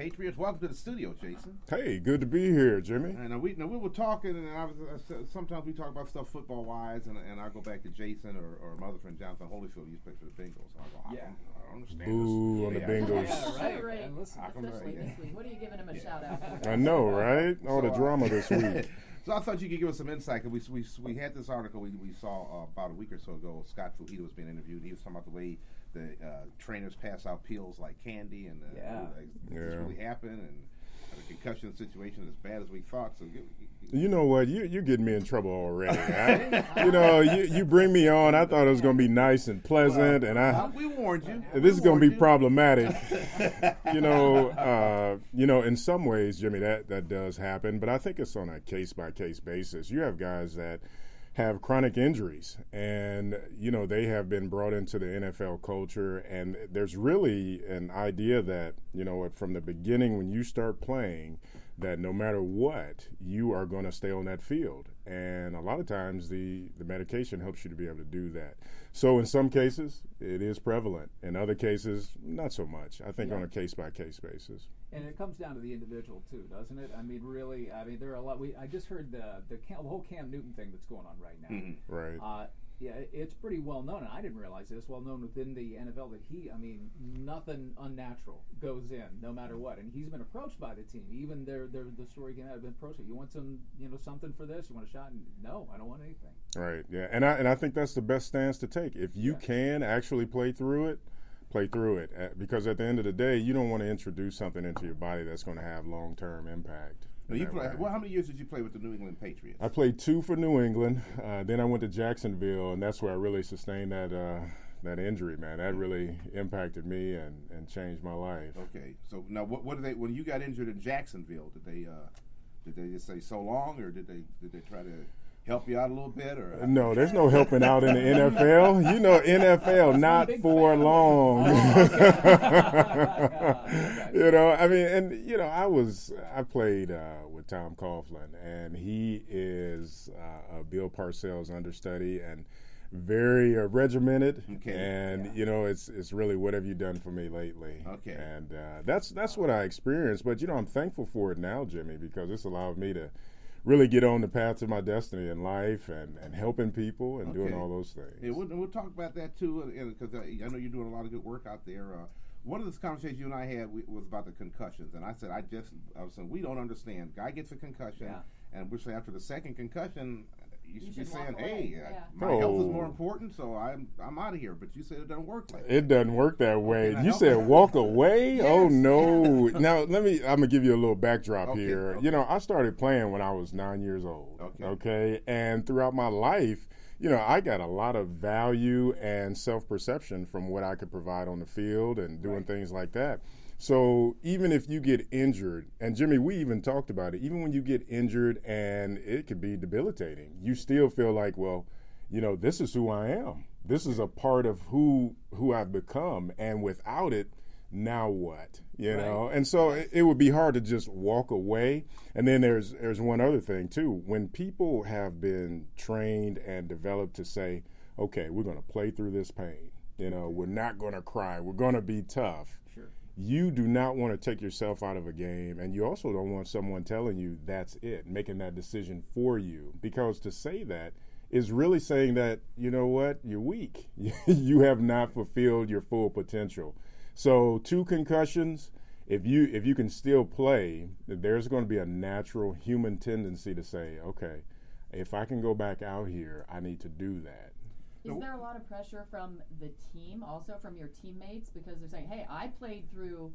Patriots. Welcome to the studio, Jason. Hey, good to be here, Jimmy. And uh, we now we were talking, and I was uh, sometimes we talk about stuff football wise, and, and I go back to Jason or, or my other friend Jonathan Holyfield. He used to play for the Bengals. I go, I Yeah. I don't understand. Boo this. on the Bengals. Yeah, right. Right. And listen, I can- yeah. this week. What are you giving him a shout out for? I know, right? All the So, uh, drama this week. So I thought you could give us some insight. 'cause we, we, we had this article we, we saw uh, about a week or so ago. Scott Fujita was being interviewed. And he was talking about the way the uh, trainers pass out pills like candy, and uh, Yeah. like, did this Yeah. really happened, And the concussion situation as bad as we thought. So give, You know what? You you're getting me in trouble already. I, you know, you, you bring me on. I thought it was going to be nice and pleasant, and I we warned you. this is going to be you. problematic. you know, uh, you know, in some ways, Jimmy, that that does happen, but I think it's on a case by case basis. You have guys that have chronic injuries, and you know they have been brought into the NFL culture, and there's really an idea that you know from the beginning when you start playing. That no matter what, you are going to stay on that field, and a lot of times the the medication helps you to be able to do that. So in some cases, it is prevalent. In other cases, not so much. I think Yeah. on a case by case basis. and it comes down to the individual too, doesn't it? I mean, really, I mean, there are a lot. We I just heard the the, Cam, the whole Cam Newton thing that's going on right now. Mhm. Right. Uh, yeah, it's pretty well known, and I didn't realize this. Well known within the NFL that he, I mean, nothing unnatural goes in, no matter what. And he's been approached by the team. Even their, their the story came out. Have been approached. You want some, you know, something for this? You want a shot? And no, I don't want anything. Right. Yeah. And I and I think that's the best stance to take. If you Yeah. can actually play through it, play through it. Uh, Because at the end of the day, you don't want to introduce something into your body that's going to have long term impact. You play, well, how many years did you play with the New England Patriots? I played two for New England. Uh, then I went to Jacksonville, and that's where I really sustained that uh, that injury. Man, that really impacted me and, and changed my life. Okay, so now what, what did they when you got injured in Jacksonville? Did they uh, did they just say so long, or did they did they try to help you out a little bit, or No, there's no helping out in the NFL. You know, NFL not for family. long. Okay. you know, I mean, and you know, I was I played uh, with Tom Coughlin, and he is uh, a Bill Parcells understudy and very uh, regimented. Okay. And you know, it's it's really what have you done for me lately? Okay. And uh, that's that's what I experienced. But you know, I'm thankful for it now, Jimmy, because it's allowed me to really get on the path to my destiny in life and, and helping people and doing all those things. Yeah, we'll, we'll talk about that too, because uh, I know you're doing a lot of good work out there. Uh, one of the conversations you and I had we, was about the concussions, and I said I just I was saying we don't understand. Guy gets a concussion, Yeah. and we're saying after the second concussion, you should be should walk saying, away, "Hey, uh, yeah. my health is Oh. more important, so I'm I'm out of here." But you said it doesn't work like that. It doesn't work that way. now You said walk away? Oh no. now let me I'm gonna give you a little backdrop Okay, here. okay. You know, I started playing when I was nine years old. Okay. Okay. And throughout my life, you know, I got a lot of value and self perception from what I could provide on the field and doing Right. things like that. So even if you get injured, and Jimmy, we even talked about it, even when you get injured and it could be debilitating, you still feel like, well, you know, this is who I am. This is a part of who who I've become, and without it, now what? You know, and so it, it would be hard to just walk away. And then there's there's one other thing too. When people have been trained and developed to say, okay, we're going to play through this pain. You know, we're not going to cry. We're going to be tough. You do not want to take yourself out of a game and you also don't want someone telling you that's it making that decision for you. Because to say that is really saying that you know what you're weak. You have not fulfilled your full potential. So two concussions if you if you can still play there's going to be a natural human tendency to say okay if i can go back out here i need to do that Is there a lot of pressure from the team, also from your teammates, because they're saying, "Hey, I played through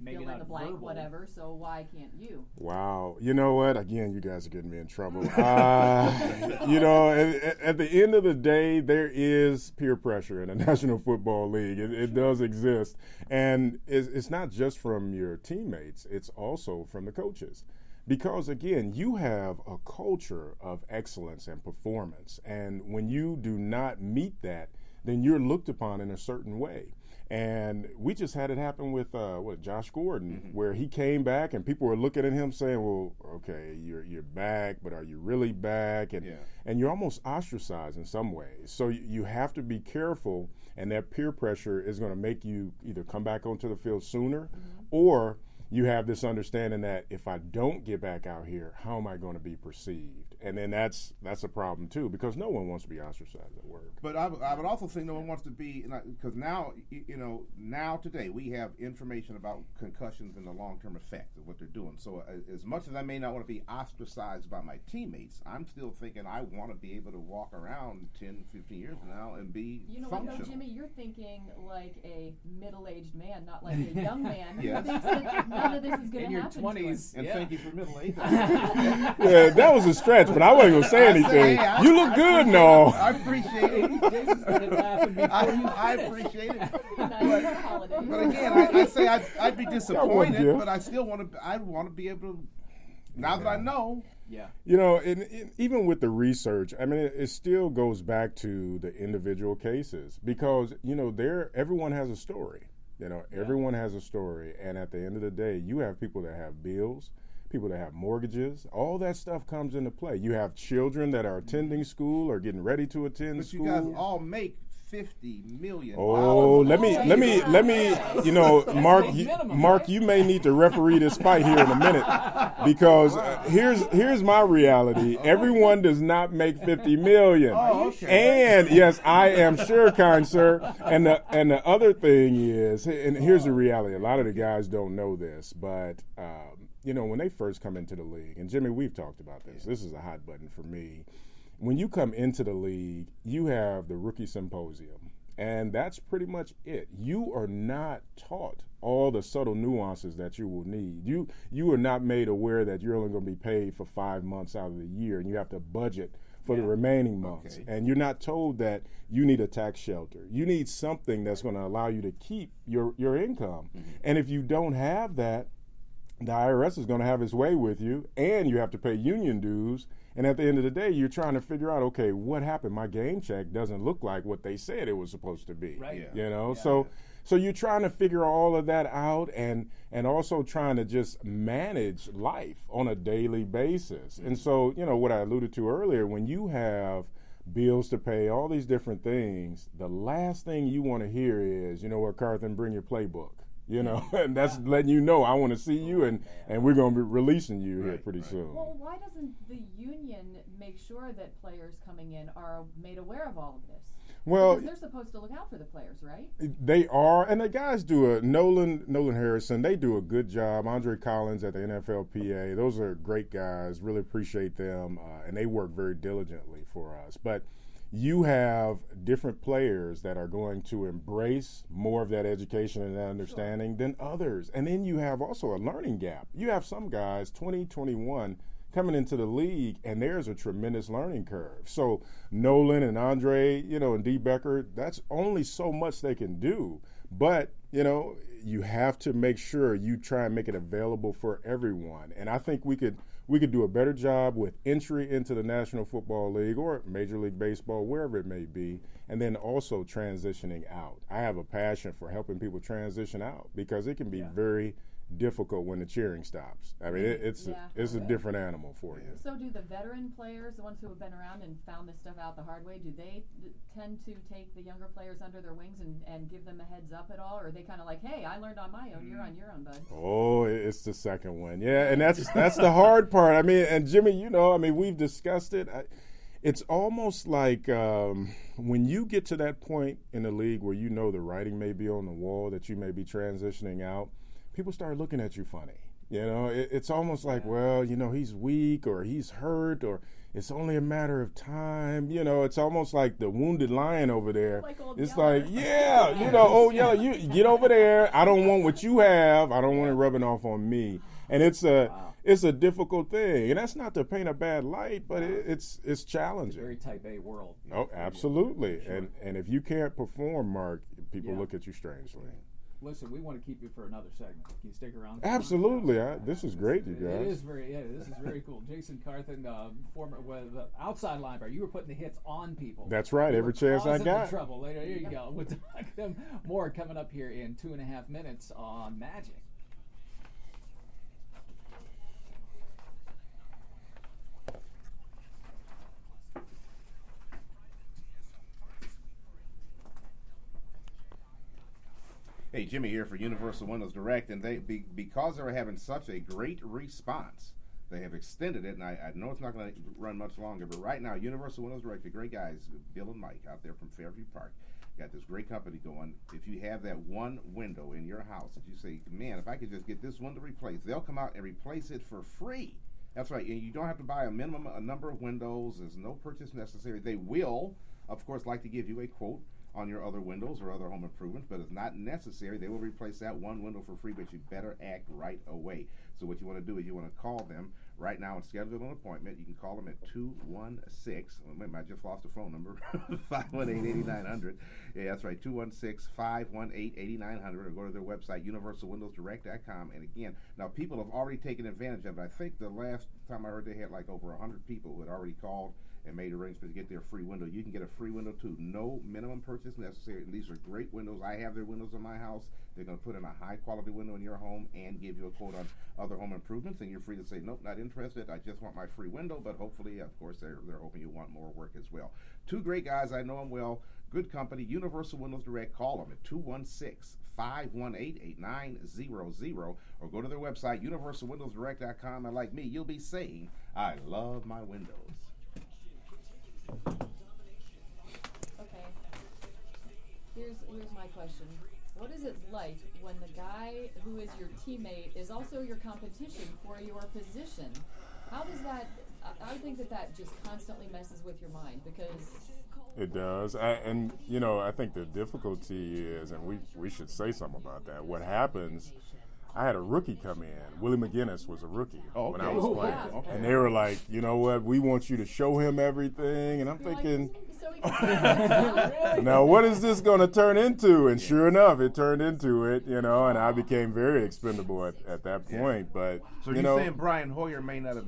Maybe fill in the blank, verbal. whatever, so why can't you?" Wow. You know what? Again, you guys are getting me in trouble. Uh, you know, at, at the end of the day, there is peer pressure in the National Football League. It, it does exist. And it's, it's not just from your teammates, it's also from the coaches. Because again, you have a culture of excellence and performance. And when you do not meet that, then you're looked upon in a certain way. And we just had it happen with uh, what Josh Gordon, where he came back and people were looking at him saying, "Well, okay, you're you're back, but are you really back?" And Yeah. and you're almost ostracized in some ways. So you, you have to be careful, and that peer pressure is going to make you either come back onto the field sooner, or you have this understanding that if I don't get back out here, how am I going to be perceived? And then that's that's a problem too because no one wants to be ostracized at work. But I, I would also think no one wants to be because now you know now today we have information about concussions and the long term effect of what they're doing. So uh, as much as I may not want to be ostracized by my teammates, I'm still thinking I want to be able to walk around 10, 15 years from now and be you know functional. what, though, Jimmy, you're thinking like a middle aged man, not like a young man Yeah. Who thinks that none of this is going In your happen. twenties, And yeah. thank you for middle age. yeah, that was a stretch, but I wasn't going to say I say, anything. hey, I- you look I good, appreciate no. I appreciate it. Jason started laughing before I, you I appreciate it. to Nice holiday. But again, I, I say I'd, I'd be gift. disappointed, but I still want to. I want to be able to. Now that I know, Yeah. You know, and, and even with the research, I mean, it, it still goes back to the individual cases because you know, there everyone has a story. You know, everyone has a story, and at the end of the day, you have people that have bills, people that have mortgages. All that stuff comes into play. You have children that are attending school or getting ready to attend school. but school. you guys all make fifty million. Oh, let me, let me, let me, you know, Mark, you, Mark, you may need to referee this fight here in a minute because uh, here's here's my reality. Everyone does not make fifty million, Oh, okay. and yes, I am sure, kind sir. And the and the other thing is, and here's the reality. A lot of the guys don't know this, but. Um, you know, when they first come into the league, and Jimmy, we've talked about this. This is a hot button for me when you come into the league, you have the rookie symposium, and that's pretty much it. You are not taught all the subtle nuances that you will need. You you are not made aware that you're only going to be paid for five months out of the year, and you have to budget for the remaining months. Okay. And you're not told that you need a tax shelter. You need something that's going to allow you to keep your your income. Mm-hmm. And if you don't have that, the IRS is going to have its way with you, and you have to pay union dues. And at the end of the day, you're trying to figure out, okay, what happened? My game check doesn't look like what they said it was supposed to be. Right. Yeah. You know, Yeah. so so you're trying to figure all of that out, and and also trying to just manage life on a daily basis. And mm-hmm. so, you know, what I alluded to earlier, when you have bills to pay, all these different things, the last thing you want to hear is, you know what, Carthen, bring your playbook. You know, and that's letting you know I want to see you, and and we're going to be releasing you here pretty right. soon. Well, why doesn't the union make sure that players coming in are made aware of all of this? Well, because they're supposed to look out for the players, right? They are, and the guys do a Nolan Nolan Harrison. They do a good job. Andre Collins at the NFLPA. Those are great guys. Really appreciate them, uh, and they work very diligently for us. But you have different players that are going to embrace more of that education and that understanding than others. And then you have also a learning gap. You have some guys, 2021, coming into the league, and there's a tremendous learning curve. So Nolan and Andre, you know, and D. Becker, that's only so much they can do. But, you know, you have to make sure you try and make it available for everyone. And I think we could we could do a better job with entry into the National Football League or Major League Baseball, wherever it may be, and then also transitioning out. I have a passion for helping people transition out because it can be very difficult when the cheering stops. I mean, it, it's Yeah. it's a different animal for you. So, do the veteran players, the ones who have been around and found this stuff out the hard way, do they d- tend to take the younger players under their wings and, and give them a heads up at all, or are they kind of like, "Hey, I learned on my own. You're on your own, bud." Oh, it's the second one. Yeah, and that's that's the hard part. I mean, and Jimmy, you know, I mean, we've discussed it. I, it's almost like um, when you get to that point in the league where you know the writing may be on the wall that you may be transitioning out, people start looking at you funny. You know, it, it's almost like, well, you know, he's weak or he's hurt or it's only a matter of time. You know, it's almost like the wounded lion over there. Like it's Yeller. like, yeah, you know, oh yeah, you get over there. I don't want what you have. I don't want it rubbing off on me. And it's a it's a difficult thing, and that's not to paint a bad light, but it, it's it's challenging. Very type A world. Oh, absolutely. And and if you can't perform, Mark, people Yeah. look at you strangely. Listen, we want to keep you for another segment. Can you stick around? Absolutely. I, this is great, you guys. is very, yeah, this is very cool. Jason Carthen, uh, former well, the outside linebacker, you were putting the hits on people. That's right, You every chance I got. Trouble. Later, here you go. We'll talk them more coming up here in two and a half minutes on Majic. Hey, Jimmy here for Universal Windows Direct, and they be, because they're having such a great response, they have extended it, and I, I know it's not going to run much longer. But right now, Universal Windows Direct, the great guys, Bill and Mike out there from Fairview Park, got this great company going. If you have that one window in your house that you say, "Man, if I could just get this window replaced," they'll come out and replace it for free. That's right, and you don't have to buy a minimum a number of windows. There's no purchase necessary. They will, of course, like to give you a quote on your other windows or other home improvements, but it's not necessary. They will replace that one window for free, but you better act right away. So what you want to do is you want to call them right now and schedule an appointment. You can call them at 216, I just lost the phone number, 518-8900. Yeah, that's right, 216-518-8900, or go to their website, universalwindowsdirect.com. And again, now people have already taken advantage of it. I think the last time I heard they had like over 100 people who had already called and made arrangements to get their free window. You can get a free window too. No minimum purchase necessary. And these are great windows. I have their windows in my house. They're going to put in a high quality window in your home and give you a quote on other home improvements. And you're free to say, nope, not interested. I just want my free window. But hopefully, of course, they're, they're hoping you want more work as well. Two great guys. I know them well. Good company. Universal Windows Direct. Call them at 216 518 8900 or go to their website, universalwindowsdirect.com. And like me, you'll be saying, I love my windows. Okay. Here's here's my question. What is it like when the guy who is your teammate is also your competition for your position? How does that? I, I think that that just constantly messes with your mind because It does, I, and you know, I think the difficulty is, and we we should say something about that. What happens? I had a rookie come in. Willie McGinest was a rookie Oh, when I okay. was Oh, playing, wow. Okay. and they were like, you know what? We want you to show him everything, and I'm you're thinking. so now what is this going to turn into and sure enough it turned into it you know and i became very expendable at, at that point but So you you're know saying Brian Hoyer may not have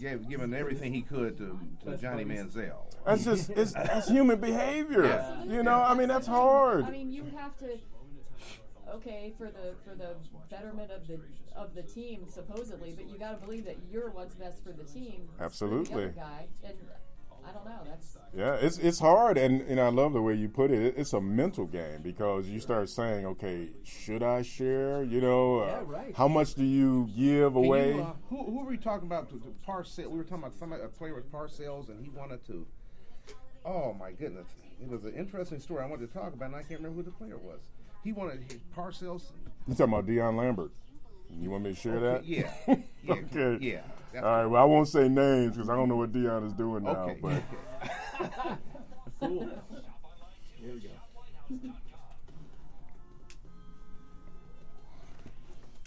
gave, given everything he could to, to Johnny. Manziel? that's just it's that's human behavior Yeah. you know i mean that's hard I mean, you have to. Okay, for the for the betterment of the of the team, supposedly, but you got to believe that you're what's best for the team. Absolutely. The guy, and I don't know. That's yeah it's it's hard and and i love the way you put it It- it's a mental game because you start saying okay should i share you know uh, Yeah, right. how much do you give Can away you, uh, who, who were we talking about? To, to Parcell? We were talking about somebody, a player with Parcells, and he wanted to. Oh my goodness! It was an interesting story I wanted to talk about, and I can't remember who the player was. He wanted his Parcells. you talking about Dion lambert you want me to share that Yeah. yeah okay Yeah. that's all right well i won't say names because i don't know what dion is doing now Okay. but okay. Cool. Here we go.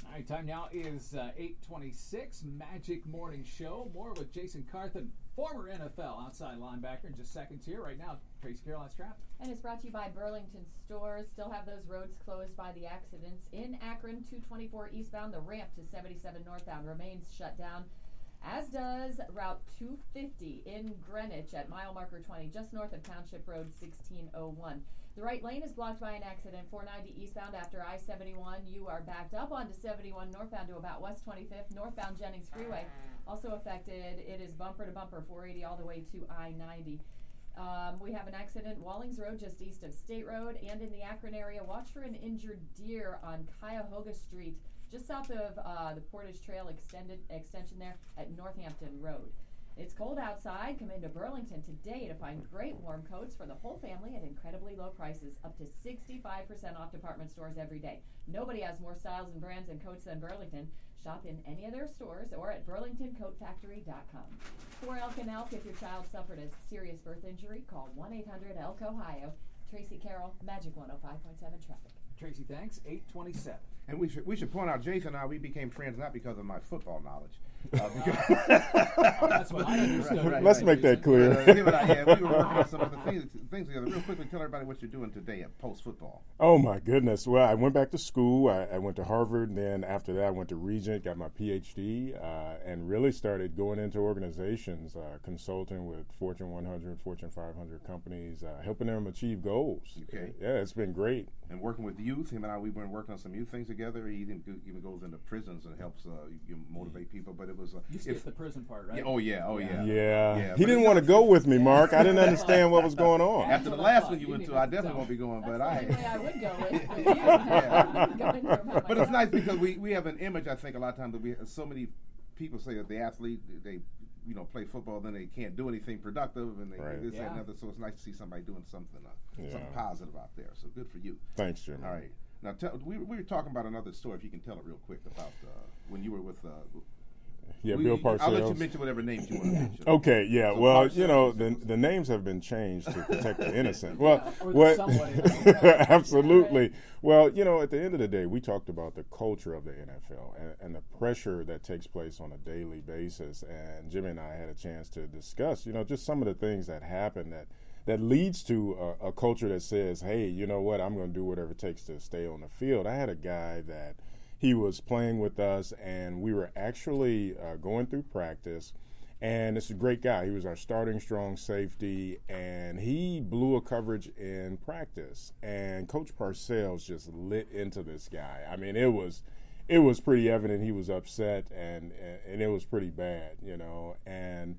All right, time now is uh, 8:26. Majic Morning Show. More with Jason Carthen, former NFL outside linebacker. In just seconds here. Right now, Tracy Caroline's traffic. And it's brought to you by Burlington Stores. Still have those roads closed by the accidents. In Akron, 224 eastbound, the ramp to 77 northbound remains shut down, as does Route 250 in Greenwich at mile marker 20, just north of Township Road 1601. The right lane is blocked by an accident. 490 eastbound after I 71. You are backed up onto 71 northbound to about West 25th. Northbound Jennings Freeway also affected. It is bumper to bumper 480 all the way to I 90. Um, we have an accident Wallings Road just east of State Road and in the Akron area. Watch for an injured deer on Cuyahoga Street, just south of uh, the Portage Trail extended extension there at Northampton Road. It's cold outside. Come into Burlington today to find great warm coats for the whole family at incredibly low prices, up to 65% off department stores every day. Nobody has more styles and brands and coats than Burlington. Shop in any of their stores or at burlingtoncoatfactory.com. For Elk and Elk, if your child suffered a serious birth injury, call 1 800 Elk Ohio. Tracy Carroll, Majic 105.7 Traffic. Tracy, thanks. 8:27. And we should we should point out, Jason and I, we became friends not because of my football knowledge. Uh, That's what I understood. Right, right, let's right, make that clear him and I, yeah, we were working on some other things, things together. Real quickly, tell everybody what you're doing today at Post Football. Oh my goodness! Well, I went back to school. I, I went to Harvard, and then after that, I went to Regent, got my PhD, uh, and really started going into organizations, uh, consulting with Fortune 100, Fortune 500 companies, uh, helping them achieve goals. Okay. Yeah, it's been great. And working with youth, him and I, we've been working on some youth things together. He even, even goes into prisons and helps uh, you motivate people. But it was uh, You if- the prison part, right? yeah, oh yeah, oh yeah. Yeah. Yeah, he didn't want to go with me, Mark. I didn't understand what was going on. After the That's what I last thought. one you You went to, I even definitely tell. won't be going. That's But I. I would go with. with you. Yeah. Go in there by But it's nice because we, we have an image. I think a lot of times that we so many people say that the athlete they you know play football then they can't do anything productive and they Right. this that, and Yeah. other. So it's nice to see somebody doing something uh, Yeah. something positive out there. So good for you. Thanks, Jimmy. All right. Now tell we, we were talking about another story. If you can tell it real quick about uh, when you were with. Uh, Yeah, we- Bill Parcells. I'll let you mention whatever names you want to mention. Okay, yeah. So well, Parcells you know, the, the names have been changed to protect the innocent. Well, the what? absolutely. Well, you know, at the end of the day, we talked about the culture of the NFL and, and the pressure that takes place on a daily basis. And Jimmy and I had a chance to discuss, you know, just some of the things that happen that that leads to a, a culture that says, "Hey, you know what? I'm going to do whatever it takes to stay on the field." I had a guy that he was playing with us, and we were actually uh, going through practice. And it's a great guy. He was our starting strong safety, and he blew a coverage in practice. And Coach Parcells just lit into this guy. I mean, it was it was pretty evident he was upset, and and it was pretty bad, you know. And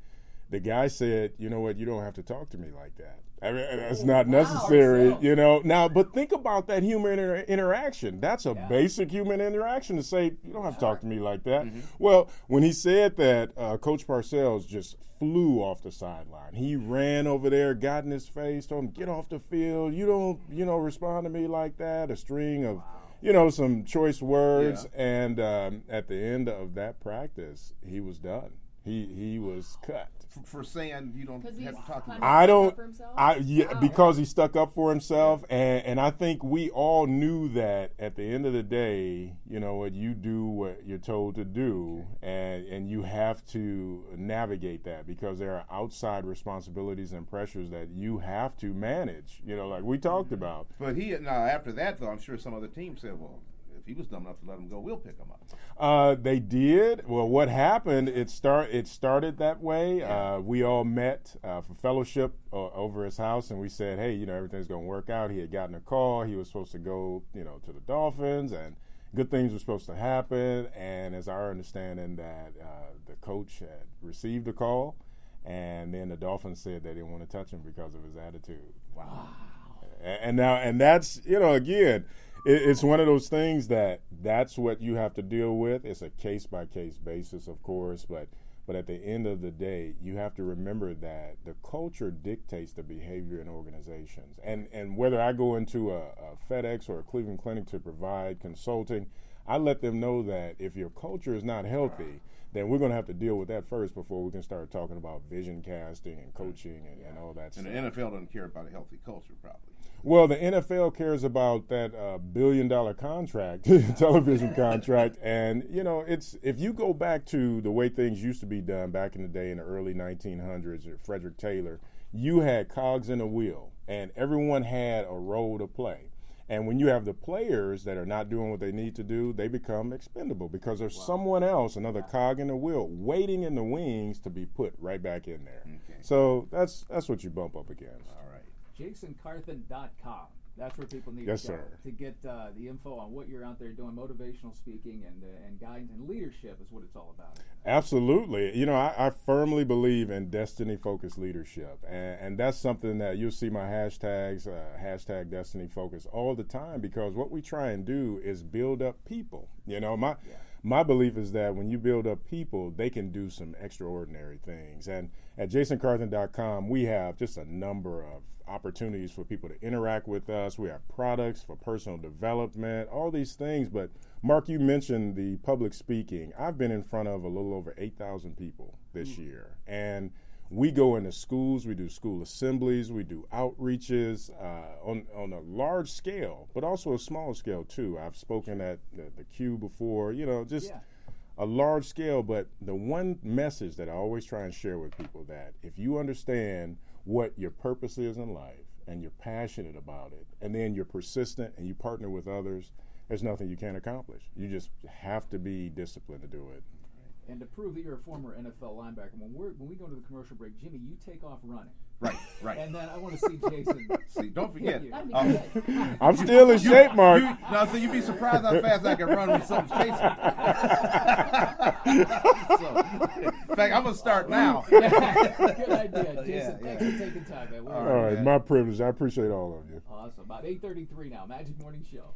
the guy said, "You know what? You don't have to talk to me like that. I mean, that's not wow. necessary, Parcells. you know." Now, but think about that human inter- interaction. That's a Yeah. basic human interaction to say, "You don't have to talk to me like that." Well, when he said that, uh, Coach Parcells just flew off the sideline. He ran over there, got in his face, told him, "Get off the field. You don't, you know, respond to me like that." A string of, you know, some choice words, and um, at the end of that practice, he was done. He he was cut. For, for saying you don't have he's to talk to me. I don't. up for himself? I yeah, Wow. because he stuck up for himself, and and I think we all knew that at the end of the day, you know what you do what you're told to do, and and you have to navigate that because there are outside responsibilities and pressures that you have to manage. You know, like we talked mm-hmm. about. But he now after that though, I'm sure some other team said, well, if he was dumb enough to let him go, we'll pick him up. Uh, they did. Well, what happened? It start. It started that way. Uh, we all met uh, for fellowship uh, over his house, and we said, "Hey, you know, everything's going to work out." He had gotten a call. He was supposed to go, you know, to the Dolphins, and good things were supposed to happen. And as our understanding, that uh, the coach had received a call, and then the Dolphins said they didn't want to touch him because of his attitude. Wow. And now and that's you know again it, it's one of those things that that's what you have to deal with it's a case by case basis of course but but at the end of the day you have to remember that the culture dictates the behavior in organizations and and whether i go into a, a fedex or a cleveland clinic to provide consulting i let them know that if your culture is not healthy then we're going to have to deal with that first before we can start talking about vision casting and coaching and, and all that And stuff. the NFL doesn't care about a healthy culture, probably. Well, the NFL cares about that uh, billion dollar contract, television contract, and you know, it's if you go back to the way things used to be done back in the day in the early 1900s, or Frederick Taylor, you had cogs in a wheel, and everyone had a role to play. And when you have the players that are not doing what they need to do, they become expendable because there's someone else, another cog in the wheel, waiting in the wings to be put right back in there. Okay. So that's that's what you bump up against. JasonCarthen.com. That's where people need Yes, to sir. to get uh, the info on what you're out there doing, motivational speaking and uh, and guidance and leadership is what it's all about. Absolutely. You know, I, I firmly believe in destiny focused leadership. And, and that's something that you'll see my hashtags, uh, hashtag destiny focus, all the time because what we try and do is build up people. You know, my. My belief is that when you build up people, they can do some extraordinary things. And at jasoncarthen.com, we have just a number of opportunities for people to interact with us. We have products for personal development, all these things. But Mark, you mentioned the public speaking. I've been in front of a little over 8,000 people this mm. year. And we go into schools, we do school assemblies, we do outreaches uh, on, on a large scale, but also a small scale too. I've spoken at the, the Q before, you know, just Yeah. a large scale. But the one message that I always try and share with people that if you understand what your purpose is in life and you're passionate about it, and then you're persistent and you partner with others, there's nothing you can't accomplish. You just have to be disciplined to do it. And to prove that you're a former NFL linebacker, when we're when we go to the commercial break, Jimmy, you take off running. Right, right. And then I want to see Jason. See, don't forget. you. That'd be um. I'm still in shape, Mark. You, no, so you'd be surprised how fast I can run when something's chasing. so, in fact, I'm gonna start now. Good idea, Jason. Yeah, thanks yeah. for taking time, man. We All All right, right, man. my privilege. I appreciate all of you. Awesome. About 8:33 now. Majic Morning Show.